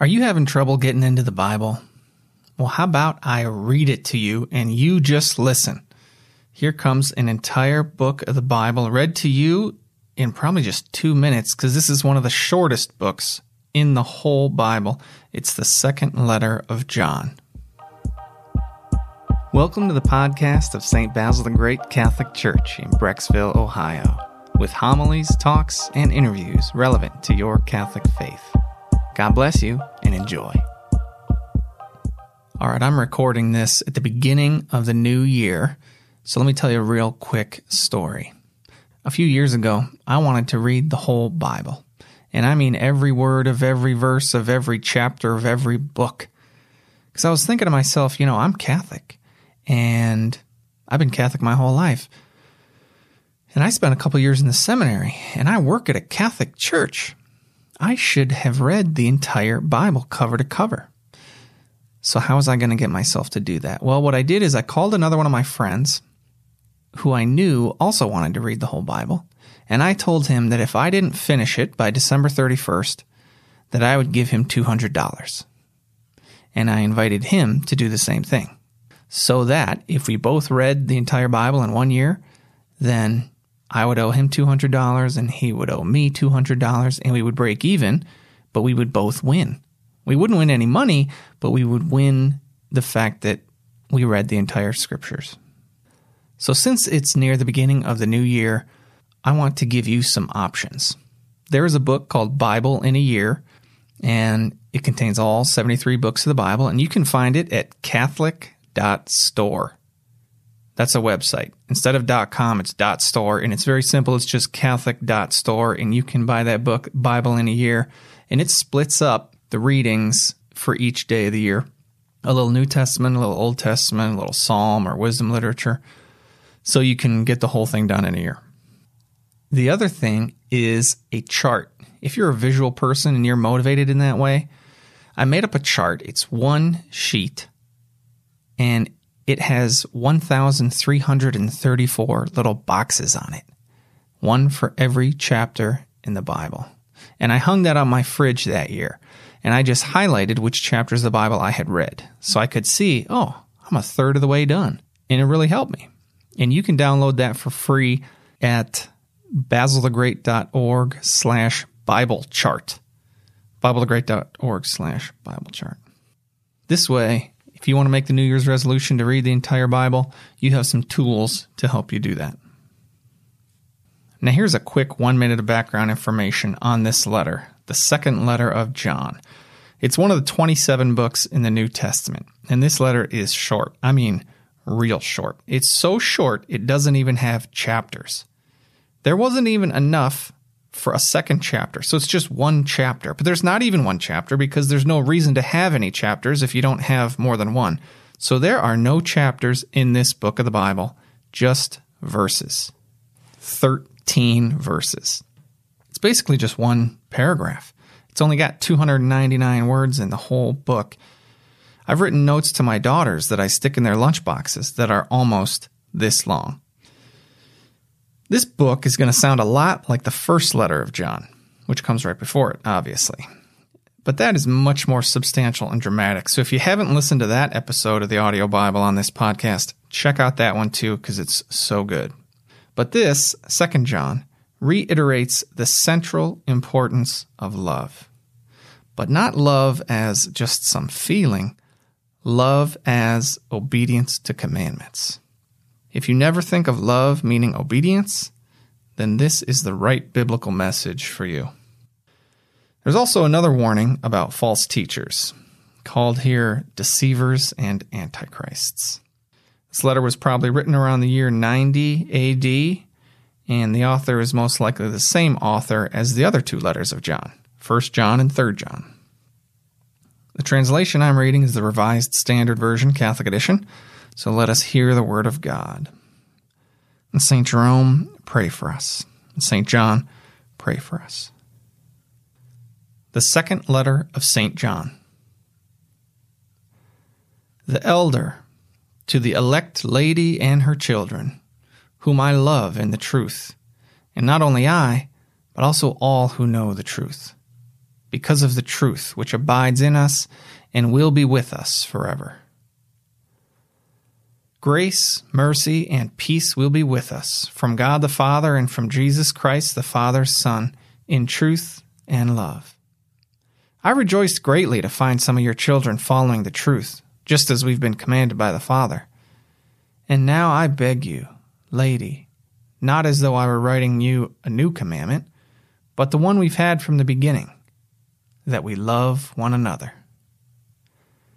Are you having trouble getting into the Bible? Well, how about I read it to you and you just listen? Here comes an entire book of the Bible read to you in probably just two minutes because this is one of the shortest books in the whole Bible. It's the second letter of John. Welcome to the podcast of St. Basil the Great Catholic Church in Brecksville, Ohio, with homilies, talks, and interviews relevant to your Catholic faith. God bless you and enjoy. All right, I'm recording this at the beginning of the new year. So let me tell you a real quick story. A few years ago, I wanted to read the whole Bible. And I mean every word of every verse of every chapter of every book. Because I was thinking to myself, you know, I'm Catholic and I've been Catholic my whole life. And I spent a couple years in the seminary and I work at a Catholic church. I should have read the entire Bible cover to cover. So, how was I going to get myself to do that? Well, what I did is I called another one of my friends who I knew also wanted to read the whole Bible, and I told him that if I didn't finish it by December 31st, that I would give him $200. And I invited him to do the same thing. So that if we both read the entire Bible in one year, then I would owe him $200 and he would owe me $200 and we would break even, but we would both win. We wouldn't win any money, but we would win the fact that we read the entire scriptures. So, since it's near the beginning of the new year, I want to give you some options. There is a book called Bible in a Year, and it contains all 73 books of the Bible, and you can find it at catholic.store. That's a website. Instead of .com, it's .store, and it's very simple. It's just catholic.store, and you can buy that book, Bible in a Year, and it splits up the readings for each day of the year. A little New Testament, a little Old Testament, a little Psalm or wisdom literature. So you can get the whole thing done in a year. The other thing is a chart. If you're a visual person and you're motivated in that way, I made up a chart. It's one sheet and it has 1,334 little boxes on it, one for every chapter in the Bible. And I hung that on my fridge that year. And I just highlighted which chapters of the Bible I had read. So I could see, oh, I'm a third of the way done. And it really helped me. And you can download that for free at basilthegreat.org slash Bible chart. BasilTheGreat.org slash Bible chart. This way, if you want to make the New Year's resolution to read the entire Bible, you have some tools to help you do that. Now, here's a quick one minute of background information on this letter, the second letter of John. It's one of the 27 books in the New Testament, and this letter is short. I mean, real short. It's so short, it doesn't even have chapters. There wasn't even enough for a second chapter. So it's just one chapter. But there's not even one chapter because there's no reason to have any chapters if you don't have more than one. So there are no chapters in this book of the Bible, just verses. 13 verses. It's basically just one paragraph. It's only got 299 words in the whole book. I've written notes to my daughters that I stick in their lunchboxes that are almost this long. This book is going to sound a lot like the first letter of John, which comes right before it, obviously. But that is much more substantial and dramatic. So if you haven't listened to that episode of the Audio Bible on this podcast, check out that one too, because it's so good. But this, Second John, reiterates the central importance of love. But not love as just some feeling, love as obedience to commandments. If you never think of love meaning obedience, then this is the right biblical message for you. There's also another warning about false teachers, called here deceivers and antichrists. This letter was probably written around the year 90 AD, and the author is most likely the same author as the other two letters of John, 1 John and 3 John. The translation I'm reading is the Revised Standard Version, Catholic Edition, so let us hear the word of God. And St. Jerome, pray for us. And St. John, pray for us. The second letter of St. John. The elder to the elect lady and her children, whom I love in the truth, and not only I, but also all who know the truth. because of the truth which abides in us and will be with us forever. Grace, mercy, and peace will be with us from God the Father and from Jesus Christ the Father's Son in truth and love. I rejoiced greatly to find some of your children following the truth, just as we've been commanded by the Father. And now I beg you, lady, not as though I were writing you a new commandment, but the one we've had from the beginning, that we love one another.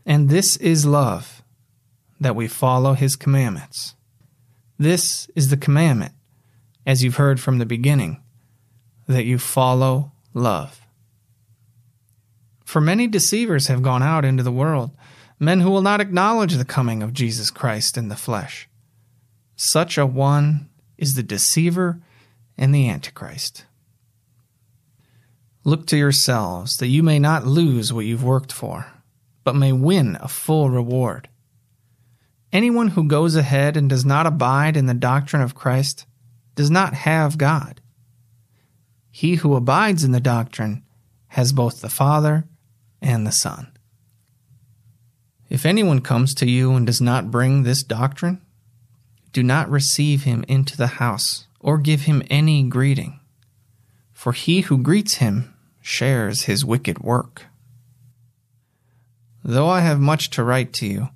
And this is love, that we follow his commandments. This is the commandment, as you've heard from the beginning, that you follow love. For many deceivers have gone out into the world, men who will not acknowledge the coming of Jesus Christ in the flesh. Such a one is the deceiver and the Antichrist. Look to yourselves that you may not lose what you've worked for, but may win a full reward. Anyone who goes ahead and does not abide in the doctrine of Christ does not have God. He who abides in the doctrine has both the Father and the Son. If anyone comes to you and does not bring this doctrine, do not receive him into the house or give him any greeting, for he who greets him shares his wicked work. Though I have much to write to you,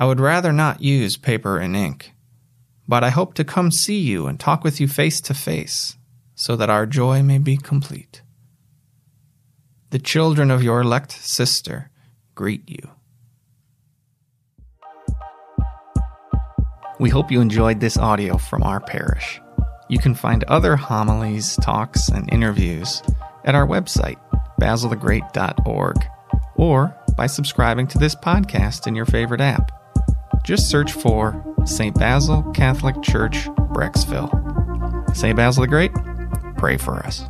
I would rather not use paper and ink, but I hope to come see you and talk with you face to face, so that our joy may be complete. The children of your elect sister greet you. We hope you enjoyed this audio from our parish. You can find other homilies, talks, and interviews at our website, basilthegreat.org, or by subscribing to this podcast in your favorite app. Just search for St. Basil Catholic Church, Brecksville. St. Basil the Great, pray for us.